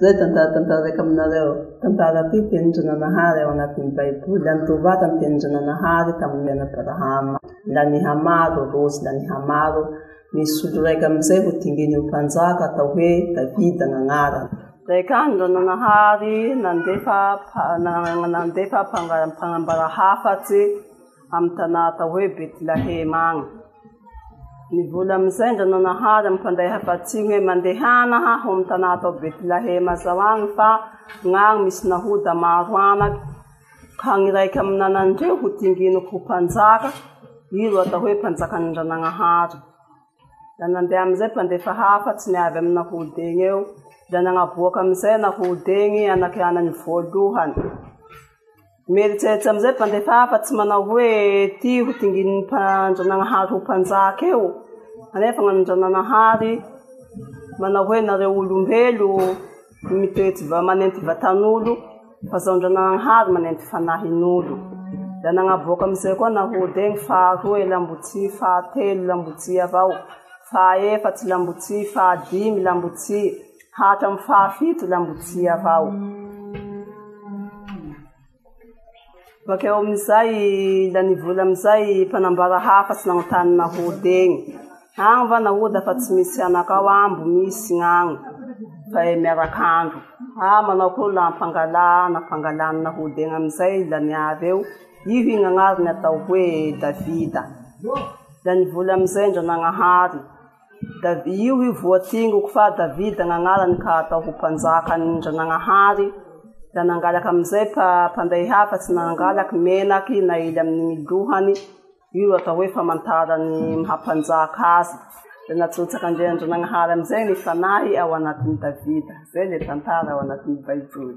zay tantara tantara raiky aminareo tantara aty tenindronanahary ao anatin'i baiboly anytovata nytenindronanahary tamiy iana abrahama la nihamaro rosy la nihamaro misy olo raiky amiizay ho tinginyho mpanjaka atao hoe davidy ananarany raika ndronanahary nandefanandefa a-mpanambara hafatsy amiy tanà atao hoe betilehema agny nyvola amzay ndrananaharo apanday haany mandeanaotanaatao betlahema aany a any misy nahoda maroanaky a ny raiky amnananreo ho tinginoko hopanjaka ioata hoepanjakandrananahaoaeazay anea haatsy niavy amaoeny eo ranaaakyamzay naoeny anakanayoayay aorananahao hoanjako anefanamizanana hary manao hoe nareo olombelo mitoetsy va manenty vatan'olo fa zaondranana hary manenty fanahin'olo da nagnaboaka amizay koa nahody egny faharoa lambotsi e lambotsy fahatelo lambotsi avao fahaefatsy lambotsy fahadimy lambotsy hatra amy fahafito lambotsi avao bakeo amizay la nivola amizay mpanambara hafa tsy nagnotany nahody egny any va naola fa tsy misy anakao ambo misy gnany fae miarakandro a ah, manao ko la mpangalanampangalanahodegna amizay laniary eo ihoi gnanariny atao hoe davida la nivola amizay ndrananahary i i voatingoko fa davida nanarany ka atao ho mpanjaka nyndrananahary la nangalaky amizay ampanday hafa tsy nangalaky menaky naily amiyy lohany io atao hoe fa mantarany mahampanjaka azy de natsotsaka andendranagnahary amizay nifanahy ao anatin'ny davida zay le tantara ao anatin'ny baivoly